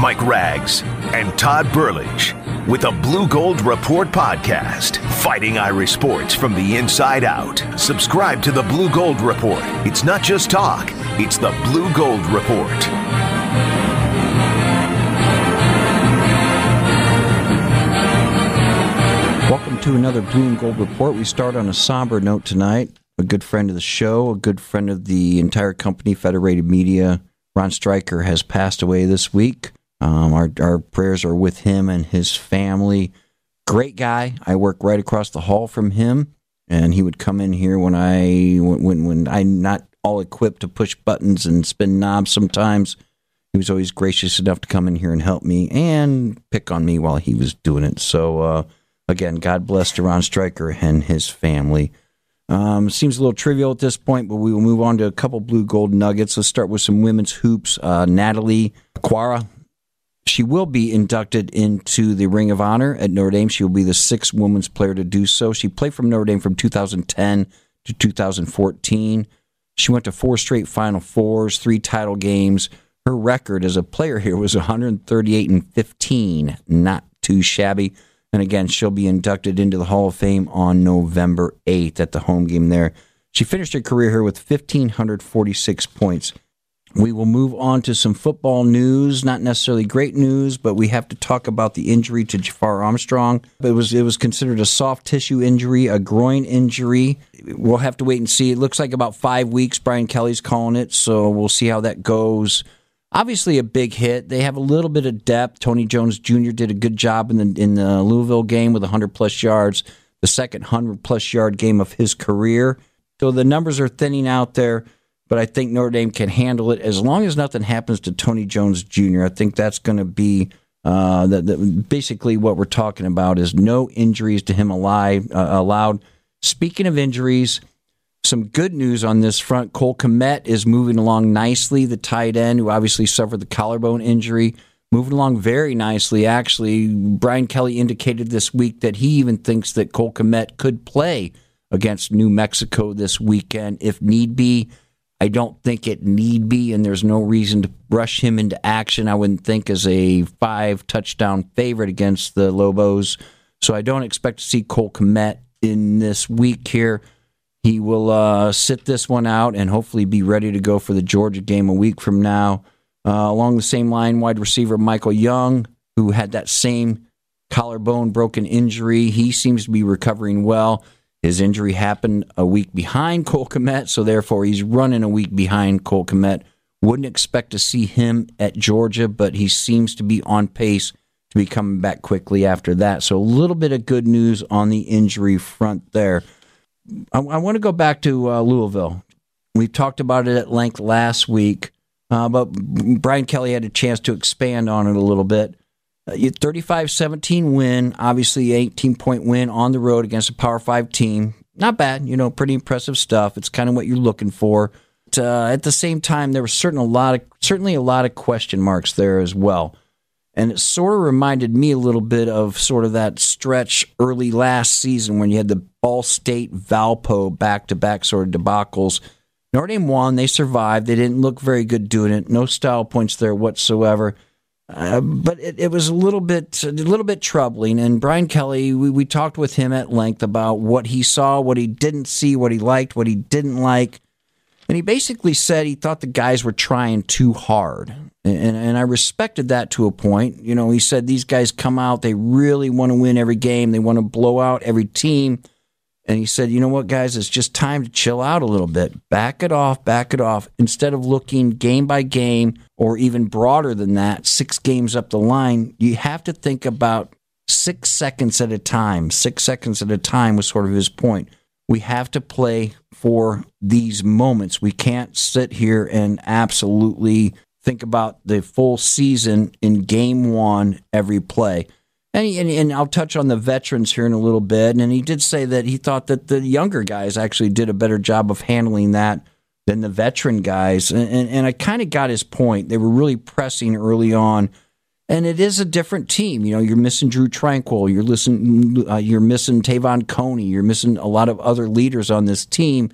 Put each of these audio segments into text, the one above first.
Mike Rags and Todd Burlage with the Blue Gold Report podcast, fighting Irish sports from the inside out. Subscribe to the Blue Gold Report. It's not just talk, it's the Blue Gold Report. Welcome to another Blue and Gold Report. We start on a somber note tonight. A good friend of the show, a good friend of the entire company, Federated Media, Ron Stryker, has passed away this week. Um, our, our prayers are with him and his family. Great guy. I work right across the hall from him, and he would come in here when I when when I'm not all equipped to push buttons and spin knobs. Sometimes he was always gracious enough to come in here and help me and pick on me while he was doing it. So uh, again, God bless Ron Stryker and his family. Um, seems a little trivial at this point, but we will move on to a couple blue gold nuggets. Let's start with some women's hoops. Uh, Natalie Achonwa she will be inducted into the Ring of Honor at Notre Dame. She will be the sixth women's player to do so. She played from Notre Dame from 2010 to 2014. She went to four straight Final Fours, three title games. Her record as a player here was 138 and 15, not too shabby. And again, she'll be inducted into the Hall of Fame on November 8th at the home game there. She finished her career here with 1,546 points. We will move on to some football news, not necessarily great news, but we have to talk about the injury to Jafar Armstrong. It was it was considered a soft tissue injury, a groin injury. We'll have to wait and see. It looks like about five weeks. Brian Kelly's calling it, so we'll see how that goes. Obviously, a big hit. They have a little bit of depth. Tony Jones Jr. did a good job in the in the Louisville game with 100 plus yards, the second 100 plus yard game of his career. So the numbers are thinning out there but I think Notre Dame can handle it as long as nothing happens to Tony Jones Jr. I think that's going to be uh, the, the, basically what we're talking about is no injuries to him alive, uh, allowed. Speaking of injuries, some good news on this front. Cole Kmet is moving along nicely, the tight end who obviously suffered the collarbone injury. Moving along very nicely, actually. Brian Kelly indicated this week that he even thinks that Cole Kmet could play against New Mexico this weekend if need be. I don't think it need be, and there's no reason to rush him into action. I wouldn't think as a five touchdown favorite against the Lobos. So I don't expect to see Cole Kmet in this week here. He will uh, sit this one out and hopefully be ready to go for the Georgia game a week from now. Uh, along the same line, wide receiver Michael Young, who had that same collarbone broken injury, he seems to be recovering well. His injury happened a week behind Cole Kmet, so therefore he's running a week behind Cole Kmet. Wouldn't expect to see him at Georgia, but he seems to be on pace to be coming back quickly after that. So a little bit of good news on the injury front there. I, I want to go back to uh, Louisville. We talked about it at length last week, uh, but Brian Kelly had a chance to expand on it a little bit. 35 17 win, obviously 18 point win on the road against a Power 5 team. Not bad, you know, pretty impressive stuff. It's kind of what you're looking for. But, uh, at the same time, there was certain a lot of certainly a lot of question marks there as well, and it sort of reminded me a little bit of sort of that stretch early last season when you had the Ball State Valpo back to back sort of debacles. Notre Dame won, they survived. They didn't look very good doing it. No style points there whatsoever. Uh, but it, it, was a little bit a little bit troubling. And Brian Kelly, we, we talked with him at length about what he saw, what he didn't see, what he liked, what he didn't like. And he basically said he thought the guys were trying too hard. And, and I respected that to a point. You know, he said these guys come out, they really want to win every game, they want to blow out every team. And he said, you know what, guys, it's just time to chill out a little bit. Back it off, back it off. Instead of looking game by game or even broader than that, six games up the line, you have to think about six seconds at a time. Six seconds at a time was sort of his point. We have to play for these moments. We can't sit here and absolutely think about the full season in game one every play. And, he, and, and I'll touch on the veterans here in a little bit. And he did say that he thought that the younger guys actually did a better job of handling that than the veteran guys. And, and, and I kind of got his point. They were really pressing early on. And it is a different team. You know, you're missing Drue Tranquill. You're listening. Uh, you're missing Te'von Coney. You're missing a lot of other leaders on this team.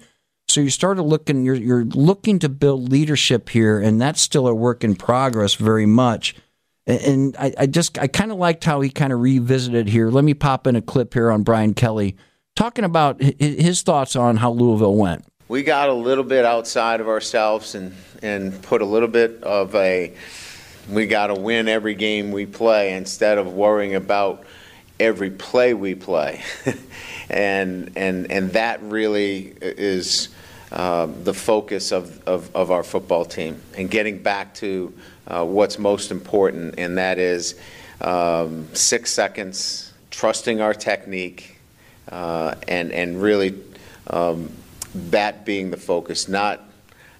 So you started looking. You're you're looking to build leadership here, and that's still a work in progress, very much. And I, I just, I kind of liked how he kind of revisited here. Let me pop in a clip here on Brian Kelly talking about his thoughts on how Louisville went. We got a little bit outside of ourselves and, and put a little bit of a, we got to win every game we play instead of worrying about every play we play. and, and, and that really is uh, the focus of, of, of, our football team and getting back to uh, what's most important, and that is um, six seconds, trusting our technique, uh, and, and really um, that being the focus, not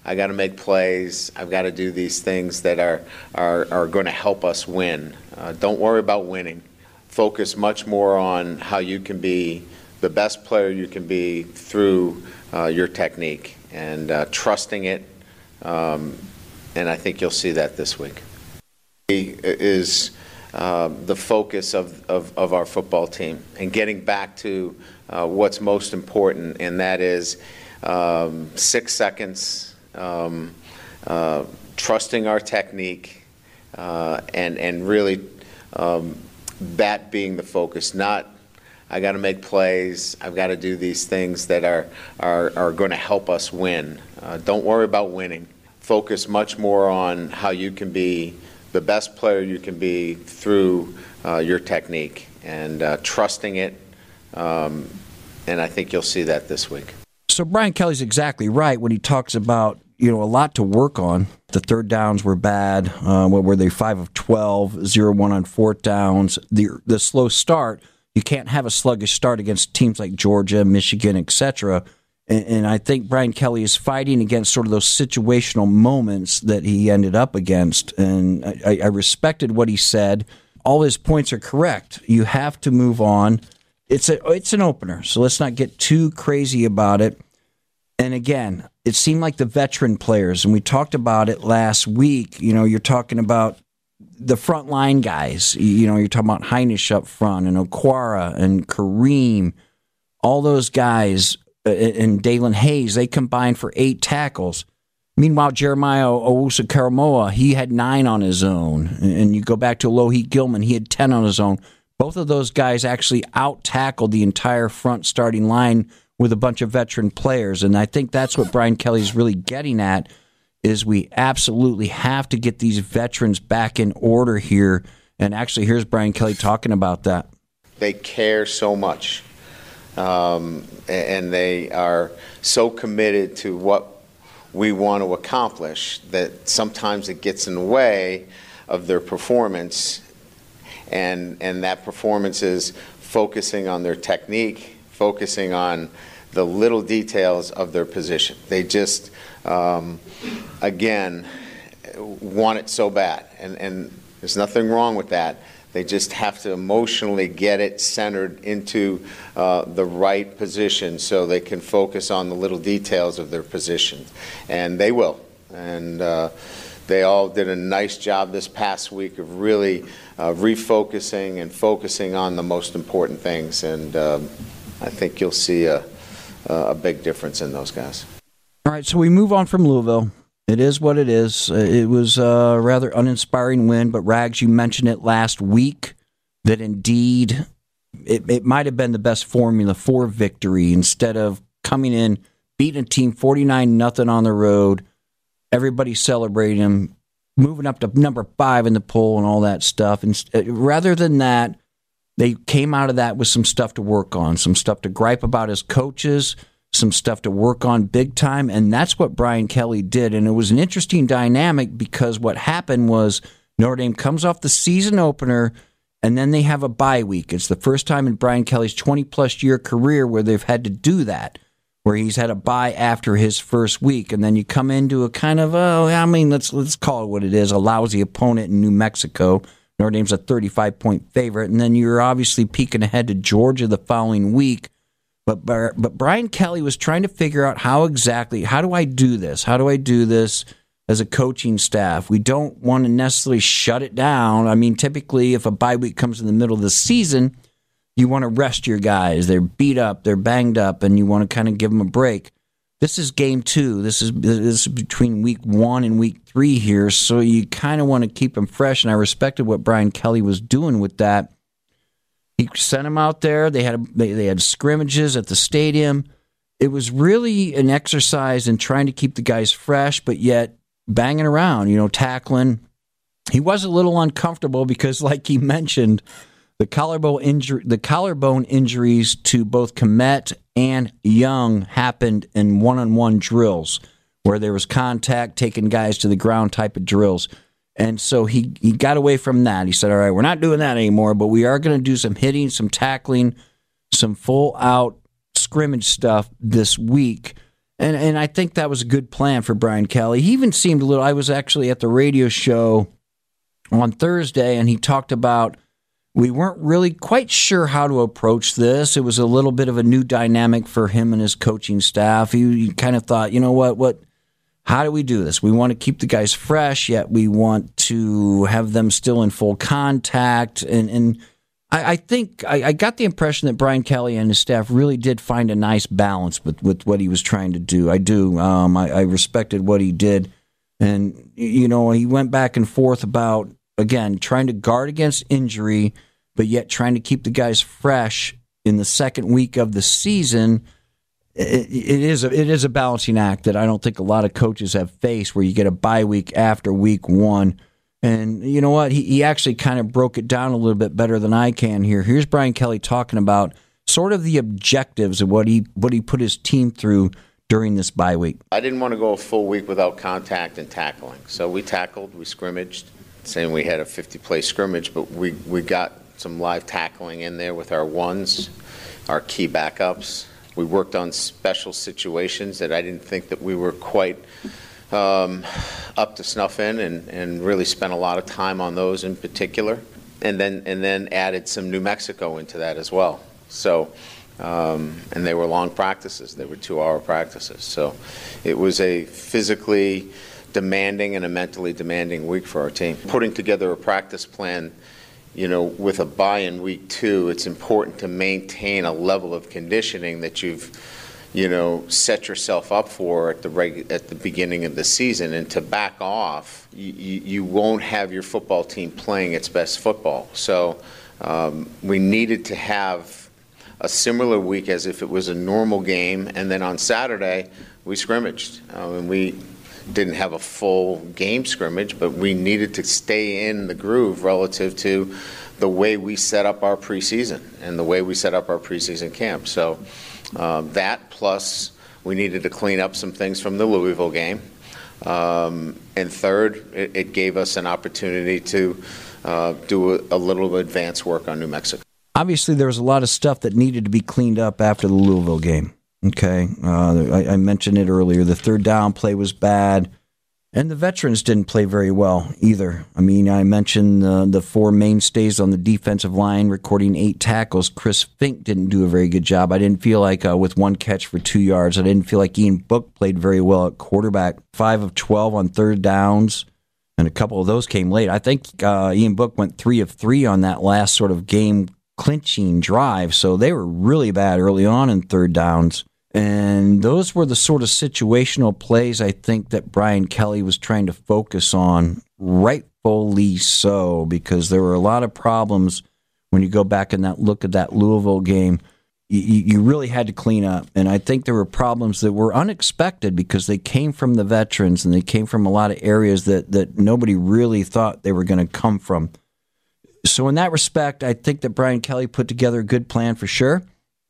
I got to make plays. I've got to do these things that are are, are going to help us win. Uh, don't worry about winning. Focus much more on how you can be the best player you can be through uh, your technique and uh, trusting it. Um, and I think you'll see that this week. Is uh, the focus of, of, of, our football team and getting back to uh, what's most important, and that is um, six seconds, um, uh, trusting our technique, uh, and, and really um, that being the focus, not I got to make plays. I've got to do these things that are, are, are going to help us win. Uh, don't worry about winning. Focus much more on how you can be the best player you can be through uh, your technique and uh, trusting it. Um, and I think you'll see that this week. So Brian Kelly's exactly right when he talks about you know a lot to work on. The third downs were bad. Uh, what were they? Five of 12, 0 1 on fourth downs. The the slow start you can't have a sluggish start against teams like Georgia, Michigan, etc. And, and I think Brian Kelly is fighting against sort of those situational moments that he ended up against. And I, I respected what he said. All his points are correct. You have to move on. It's a it's an opener, so let's not get too crazy about it. And again, it seemed like the veteran players, and we talked about it last week. You know, you're talking about the front line guys, you know, you're talking about Hinish up front and Okwara and Kareem, all those guys Uh, and Daelin Hayes, they combined for eight tackles. Meanwhile, Jeremiah Owusu-Koramoah, he had nine on his own. And you go back to Alohi Gilman, he had 10 on his own. Both of those guys actually out tackled the entire front starting line with a bunch of veteran players. And I think that's what Brian Kelly's really getting at is we absolutely have to get these veterans back in order here. And actually, here's Brian Kelly talking about that. They care so much, um, and they are so committed to what we want to accomplish that sometimes it gets in the way of their performance. And, and that performance is focusing on their technique, focusing on the little details of their position. They just um, again, want it so bad. And, and there's nothing wrong with that. They just have to emotionally get it centered into uh, the right position so they can focus on the little details of their position. And they will. And uh, they all did a nice job this past week of really uh, refocusing and focusing on the most important things. And um, I think you'll see a, a big difference in those guys. All right, so we move on from Louisville. It is what it is. Uh, it was a rather uninspiring win, but Rags, you mentioned it last week that indeed it, it might have been the best formula for victory instead of coming in, beating a team 49 nothing on the road, everybody celebrating them, moving up to number five in the poll and all that stuff. And uh, rather than that, they came out of that with some stuff to work on, some stuff to gripe about as coaches some stuff to work on big time. And that's what Brian Kelly did. And it was an interesting dynamic because what happened was Notre Dame comes off the season opener and then they have a bye week. It's the first time in Brian Kelly's 20 plus year career where they've had to do that, where he's had a bye after his first week. And then you come into a kind of, oh, I mean, let's, let's call it what it is a lousy opponent in New Mexico. Notre Dame's a 35 point favorite. And then you're obviously peeking ahead to Georgia the following week but but Brian Kelly was trying to figure out how exactly how do I do this? How do I do this as a coaching staff? We don't want to necessarily shut it down. I mean, typically if a bye week comes in the middle of the season, you want to rest your guys. They're beat up, they're banged up, and you want to kind of give them a break. this is game two. This is this is between week one and week three here, so you kind of want to keep them fresh. And I respected what Brian Kelly was doing with that. He sent them out there. They had they, they had scrimmages at the stadium. It was really an exercise in trying to keep the guys fresh, but yet banging around. You know, tackling. He was a little uncomfortable because, like he mentioned, the collarbone injury, the collarbone injuries to both Kmet and Young happened in one-on-one drills where there was contact, taking guys to the ground type of drills. And so he, he got away from that. He said, All right, we're not doing that anymore, but we are going to do some hitting, some tackling, some full out scrimmage stuff this week. And, and I think that was a good plan for Brian Kelly. He even seemed a little, I was actually at the radio show on Thursday, and he talked about we weren't really quite sure how to approach this. It was a little bit of a new dynamic for him and his coaching staff. He, he kind of thought, you know what, what, how do we do this? We want to keep the guys fresh, yet we want to have them still in full contact. And, and I, I think I, I, got the impression that Brian Kelly and his staff really did find a nice balance with, with what he was trying to do. I do. Um, I, I respected what he did. And, you know, he went back and forth about, again, trying to guard against injury – but yet trying to keep the guys fresh in the second week of the season. It, it is a, it is a balancing act that I don't think a lot of coaches have faced, where you get a bye week after week one. And you know what? He, he actually kind of broke it down a little bit better than I can here. Here's Brian Kelly talking about sort of the objectives of what he what he put his team through during this bye week. I didn't want to go a full week without contact and tackling. So we tackled, we scrimmaged, saying we had a 50 play scrimmage, but we, we got some live tackling in there with our ones, our key backups. We worked on special situations that I didn't think that we were quite um, up to snuff in, and, and really spent a lot of time on those in particular. And then and then added some New Mexico into that as well. So. Um, and they were long practices. They were two-hour practices. So it was a physically demanding and a mentally demanding week for our team. Putting together a practice plan you know, with a bye in week two, it's important to maintain a level of conditioning that you've, you know, set yourself up for at the reg- at the beginning of the season, and to back off, you, you won't have your football team playing its best football. So um, we needed to have a similar week as if it was a normal game, and then on Saturday we scrimmaged, um, and we didn't have a full game scrimmage, but we needed to stay in the groove relative to the way we set up our preseason and the way we set up our preseason camp. So um, that plus we needed to clean up some things from the Louisville game. Um, and third, it, it, gave us an opportunity to uh, do a, a little advanced work on New Mexico. Obviously, there was a lot of stuff that needed to be cleaned up after the Louisville game. Okay, uh, I, I, mentioned it earlier. The third down play was bad, and the veterans didn't play very well either. I mean, I mentioned the the four mainstays on the defensive line recording eight tackles. Chris Finke didn't do a very good job. I didn't feel like uh, with one catch for two yards. I didn't feel like Ian Book played very well at quarterback. Five of twelve on third downs, and a couple of those came late. I think uh, Ian Book went three of three on that last sort of game clinching drive. So they were really bad early on in third downs. And those were the sort of situational plays I think that Brian Kelly was trying to focus on, rightfully so, because there were a lot of problems when you go back and that look at that Louisville game. You, you really had to clean up. And I think there were problems that were unexpected because they came from the veterans and they came from a lot of areas that, that nobody really thought they were going to come from. So, in that respect, I think that Brian Kelly put together a good plan for sure.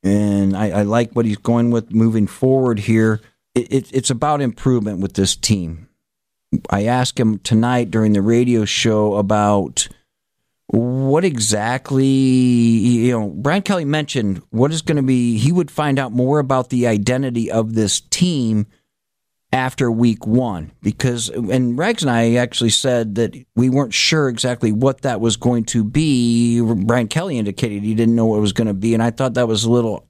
And I, I like what he's going with moving forward here. It, it, it's about improvement with this team. I asked him tonight during the radio show about what exactly you know brian kelly mentioned what is going to be he would find out more about the identity of this team after week one because and Rags and I actually said that we weren't sure exactly what that was going to be. Brian Kelly indicated he didn't know what it was going to be, and I thought that was a little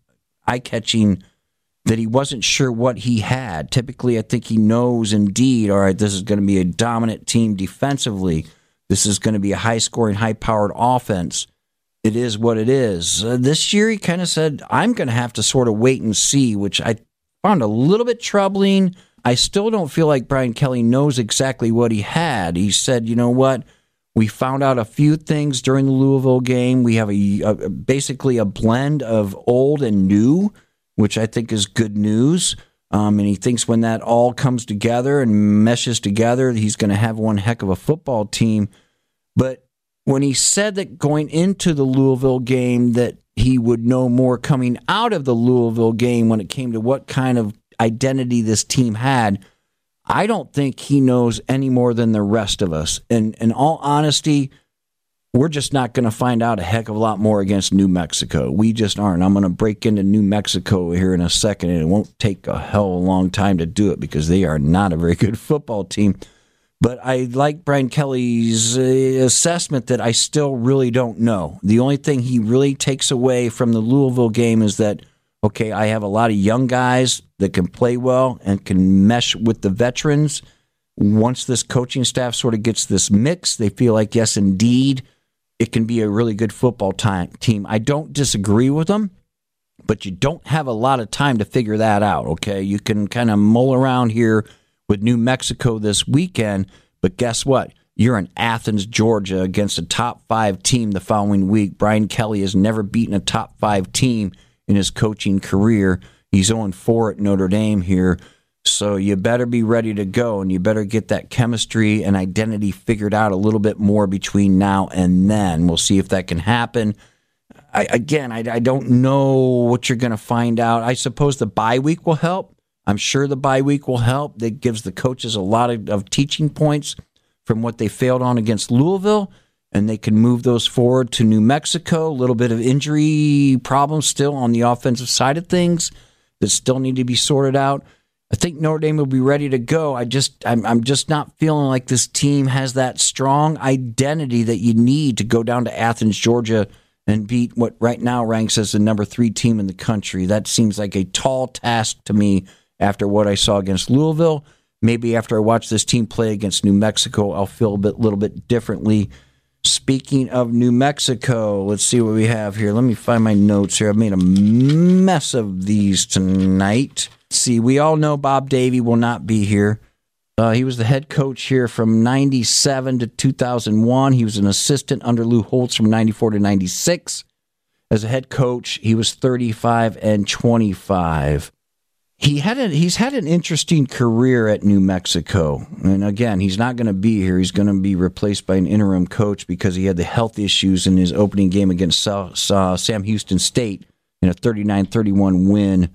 eye catching that he wasn't sure what he had. Typically, I think he knows indeed, all right, this is going to be a dominant team defensively. This is going to be a high scoring, high powered offense. It is what it is. Uh, this year, he kind of said, I'm going to have to sort of wait and see, which I found a little bit troubling. I still don't feel like Brian Kelly knows exactly what he had. He said, you know what? We found out a few things during the Louisville game. We have a, a basically a blend of old and new, which I think is good news. Um, and he thinks when that all comes together and meshes together, he's going to have one heck of a football team. But when he said that going into the Louisville game, that he would know more coming out of the Louisville game when it came to what kind of identity this team had. I don't think he knows any more than the rest of us. And in all honesty, we're just not going to find out a heck of a lot more against New Mexico. We just aren't. I'm going to break into New Mexico here in a second, and it won't take a hell of a long time to do it because they are not a very good football team. But I like Brian Kelly's uh, assessment that I still really don't know. The only thing he really takes away from the Louisville game is that, okay, I have a lot of young guys that can play well and can mesh with the veterans. Once this coaching staff sort of gets this mix, they feel like, yes, indeed, it can be a really good football time, team. I don't disagree with them, but you don't have a lot of time to figure that out, okay? You can kind of mull around here with New Mexico this weekend. But guess what? You're in Athens, Georgia against a top five team the following week. Brian Kelly has never beaten a top five team in his coaching career. He's 0 4 at Notre Dame here. So you better be ready to go and you better get that chemistry and identity figured out a little bit more between now and then. We'll see if that can happen. I, again, I, I don't know what you're going to find out. I suppose the bye week will help. I'm sure the bye week will help. That gives the coaches a lot of, of teaching points from what they failed on against Louisville, and they can move those forward to New Mexico. A little bit of injury problems still on the offensive side of things that still need to be sorted out. I think Notre Dame will be ready to go. I just I'm, I'm just not feeling like this team has that strong identity that you need to go down to Athens, Georgia and beat what right now ranks as the number 3 team in the country. That seems like a tall task to me after what I saw against Louisville. Maybe after I watch this team play against New Mexico, I'll feel a bit, little bit differently. Speaking of New Mexico, let's see what we have here. Let me find my notes here. I've made a mess of these tonight. Let's see, we all know Bob Davie will not be here. Uh, he was the head coach here from 97 to 2001. He was an assistant under Lou Holtz from 94 to 96. As a head coach, he was 35 and 25 he had a, he's had an interesting career at New Mexico. And again, he's not going to be here. He's going to be replaced by an interim coach because he had the health issues in his opening game against Sam Houston State in a 39-31 win.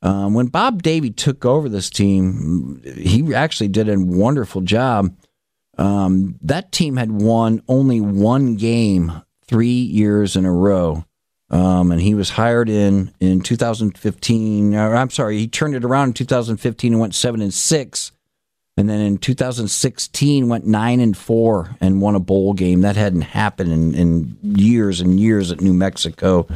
Um, when Bob Davie took over this team, he actually did a wonderful job. Um, that team had won only one game three years in a row. Um, and he was hired in in 2015. Or I'm sorry, he turned it around in 2015 and went seven and six, and then in 2016 went nine and four and won a bowl game. That hadn't happened in, in years and years at New Mexico.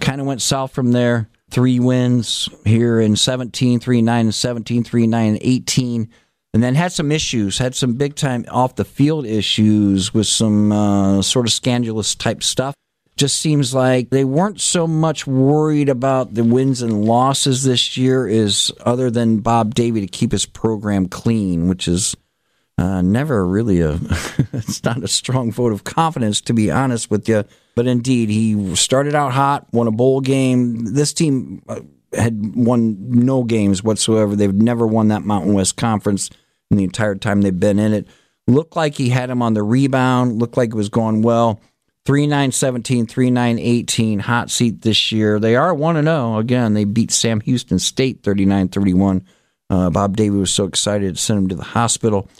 Kind of went south from there. Three wins here in 17, 3 9 and 17, 3 9 and 18 and then had some issues, had some big time off the field issues with some uh, sort of scandalous type stuff just seems like they weren't so much worried about the wins and losses this year is other than Bob Davie to keep his program clean, which is uh, never really a it's not a strong vote of confidence to be honest with you. But indeed, he started out hot, won a bowl game. This team uh, had won no games whatsoever. They've never won that Mountain West Conference in the entire time they've been in it. Looked like he had him on the rebound. Looked like it was going well. 3917, 3918, hot seat this year. They are 1 0. Again, they beat Sam Houston State 39 31. Uh, Bob Davie was so excited to send him to the hospital.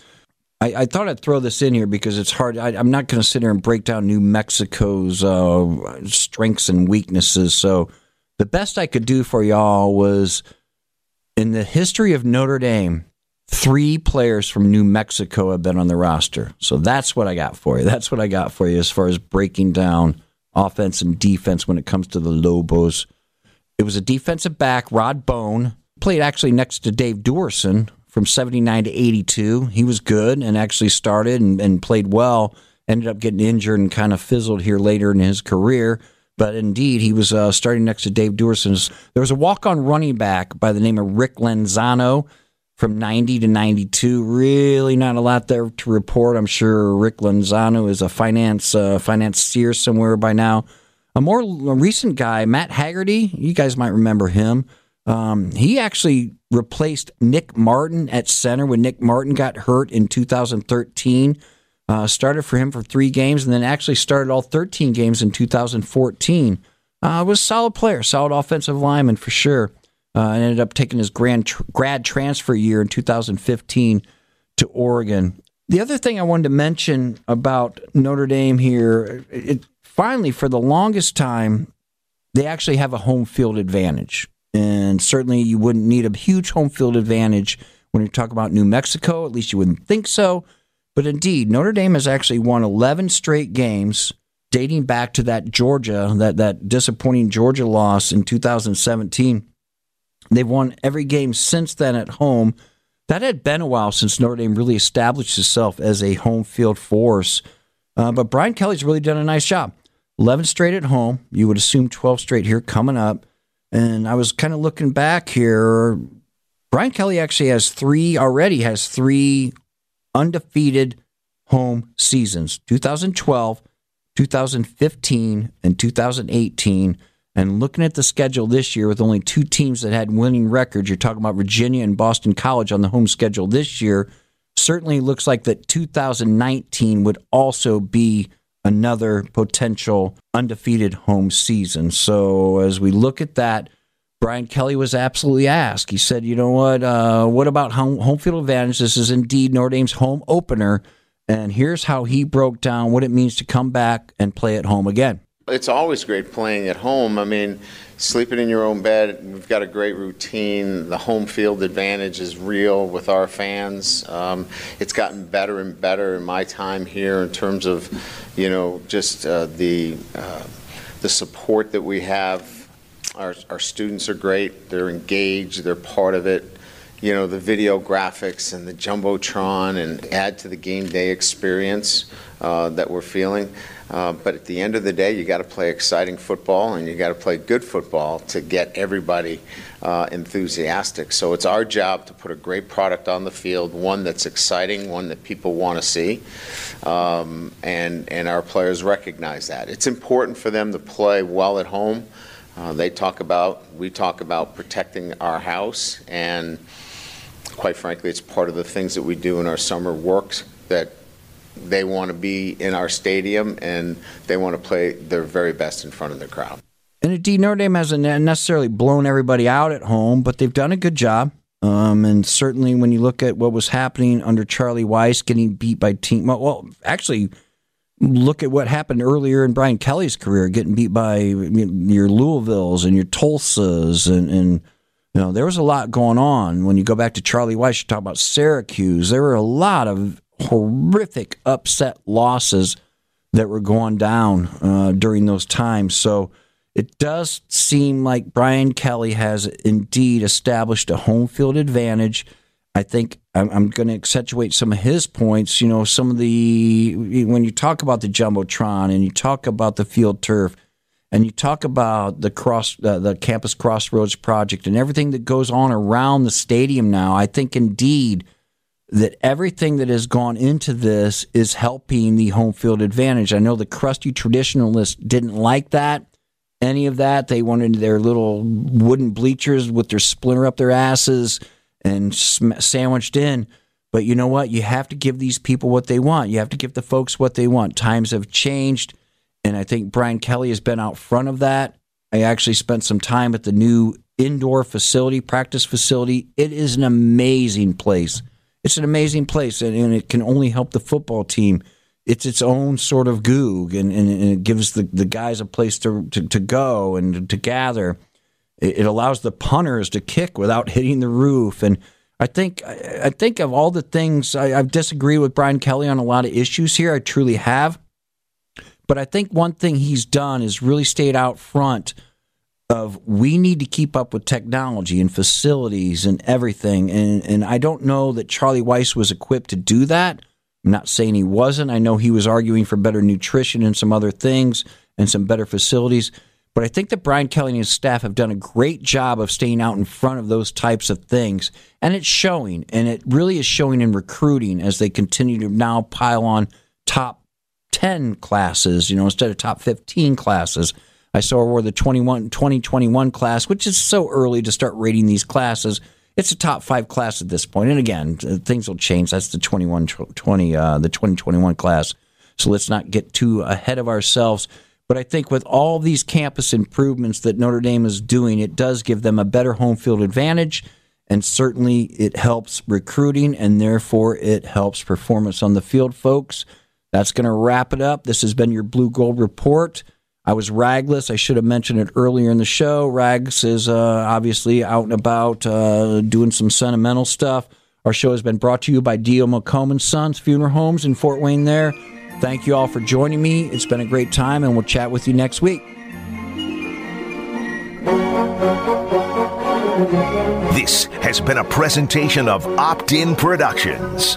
I, I thought I'd throw this in here because it's hard. I, am not going to sit here and break down New Mexico's uh, strengths and weaknesses. So the best I could do for y'all was in the history of Notre Dame, Three players from New Mexico have been on the roster. So that's what I got for you. That's what I got for you as far as breaking down offense and defense when it comes to the Lobos. It was a defensive back, Rod Bone, played actually next to Dave Duerson from 79 to 82. He was good and actually started and, and played well. Ended up getting injured and kind of fizzled here later in his career. But indeed, he was uh, starting next to Dave Duerson. There was a walk-on running back by the name of Rick Lanzano from 90 to 92. Really not a lot there to report. I'm sure Rick Lanzano is a finance uh, financier somewhere by now. A more recent guy, Matt Hegarty, you guys might remember him. Um, he actually replaced Nick Martin at center when Nick Martin got hurt in 2013. Uh, started for him for three games and then actually started all 13 games in 2014. Uh, was a solid player, solid offensive lineman for sure. Uh, and ended up taking his grand tr- grad transfer year in 2015 to Oregon. The other thing I wanted to mention about Notre Dame here, it, finally, for the longest time, they actually have a home field advantage. And certainly you wouldn't need a huge home field advantage when you talk about New Mexico. At least you wouldn't think so. But indeed, Notre Dame has actually won 11 straight games dating back to that Georgia, that, that disappointing Georgia loss in 2017. They've won every game since then at home. That had been a while since Notre Dame really established itself as a home field force. Uh, but Brian Kelly's really done a nice job. 11 straight at home. You would assume 12 straight here coming up. And I was kind of looking back here. Brian Kelly actually has three, already has three undefeated home seasons 2012, 2015, and 2018. And looking at the schedule this year with only two teams that had winning records, you're talking about Virginia and Boston College on the home schedule this year. Certainly looks like that 2019 would also be another potential undefeated home season. So as we look at that, Brian Kelly was absolutely asked. He said, "You know what? Uh, what about home, home field advantage? This is indeed Notre Dame's home opener, and here's how he broke down what it means to come back and play at home again." It's always great playing at home. I mean, sleeping in your own bed. We've got a great routine. The home field advantage is real with our fans. Um, it's gotten better and better in my time here in terms of, you know, just uh, the uh, the support that we have our, our students are great. They're engaged. They're part of it. You know, the video graphics and the Jumbotron and add to the game day experience uh, that we're feeling. Uh, but at the end of the day, you got to play exciting football and you got to play good football to get everybody uh, enthusiastic. So it's our job to put a great product on the field, one that's exciting, one that people want to see, um, and and our players recognize that. It's important for them to play well at home. Uh, they talk about, we talk about protecting our house, and quite frankly, it's part of the things that we do in our summer works that they want to be in our stadium and they want to play their very best in front of the crowd. And indeed, Notre Dame hasn't necessarily blown everybody out at home, but they've done a good job. Um, and certainly, when you look at what was happening under Charlie Weis, getting beat by team, well, actually, look at what happened earlier in Brian Kelly's career, getting beat by your Louisvilles and your Tulsas, and, and you know there was a lot going on. When you go back to Charlie Weis, you talk about Syracuse. There were a lot of horrific upset losses that were going down uh, during those times. So it does seem like Brian Kelly has indeed established a home field advantage I think I'm, I'm going to accentuate some of his points. You know, some of the when you talk about the jumbotron and you talk about the field turf, and you talk about the cross uh, the campus crossroads project and everything that goes on around the stadium now. I think indeed that everything that has gone into this is helping the home field advantage. I know the crusty traditionalists didn't like that any of that. They wanted their little wooden bleachers with their splinter up their asses and sandwiched in. But you know what? You have to give these people what they want. You have to give the folks what they want. Times have changed, and I think Brian Kelly has been out front of that. I actually spent some time at the new indoor facility, practice facility. It is an amazing place. It's an amazing place, and, and it can only help the football team. It's its own sort of goog, and, and, and it gives the, the guys a place to, to, to go and to gather it allows the punters to kick without hitting the roof. And I think I think of all the things I, I've disagreed with Brian Kelly on a lot of issues here. I truly have. But I think one thing he's done is really stayed out front of we need to keep up with technology and facilities and everything. And and I don't know that Charlie Weis was equipped to do that. I'm not saying he wasn't. I know he was arguing for better nutrition and some other things and some better facilities. But I think that Brian Kelly and his staff have done a great job of staying out in front of those types of things. And it's showing. And it really is showing in recruiting as they continue to now pile on top 10 classes, you know, instead of top 15 classes. I saw where the 21, 2021 class, which is so early to start rating these classes, it's a top five class at this point. And again, things will change. That's the 21, 20, uh, the 2021 class. So let's not get too ahead of ourselves. But I think with all these campus improvements that Notre Dame is doing, it does give them a better home field advantage. And certainly it helps recruiting and therefore it helps performance on the field, folks. That's going to wrap it up. This has been your Blue Gold Report. I was ragless. I should have mentioned it earlier in the show. Rags is uh, obviously out and about uh, doing some sentimental stuff. Our show has been brought to you by D.O. McComb Sons Funeral Homes in Fort Wayne there. Thank you all for joining me. It's been a great time, and we'll chat with you next week. This has been a presentation of Opt In Productions.